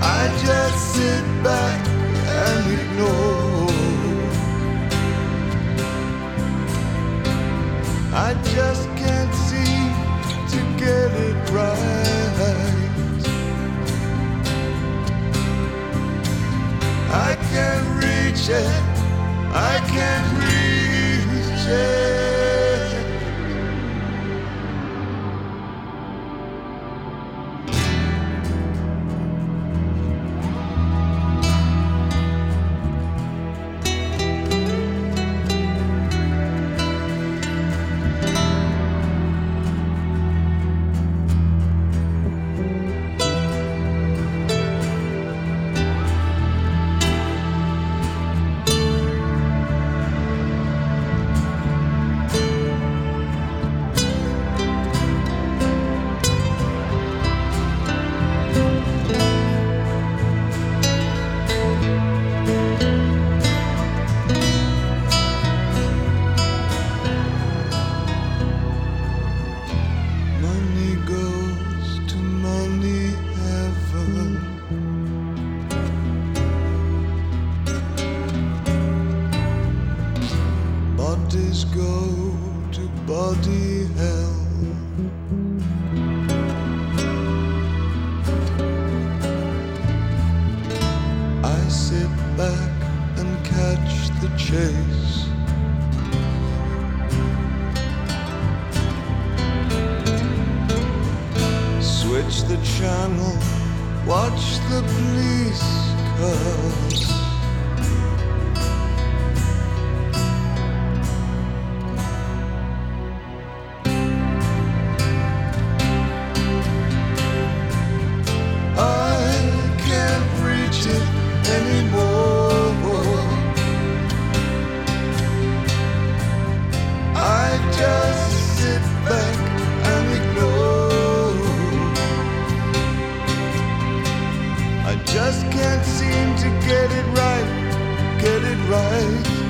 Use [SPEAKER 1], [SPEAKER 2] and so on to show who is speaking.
[SPEAKER 1] I just sit back and ignore. I just can't seem to get it right. I can't reach it. I can't Go to body hell. I sit back and catch the chase. Switch the channel, watch the police cars. Just can't seem to get it right, get it right.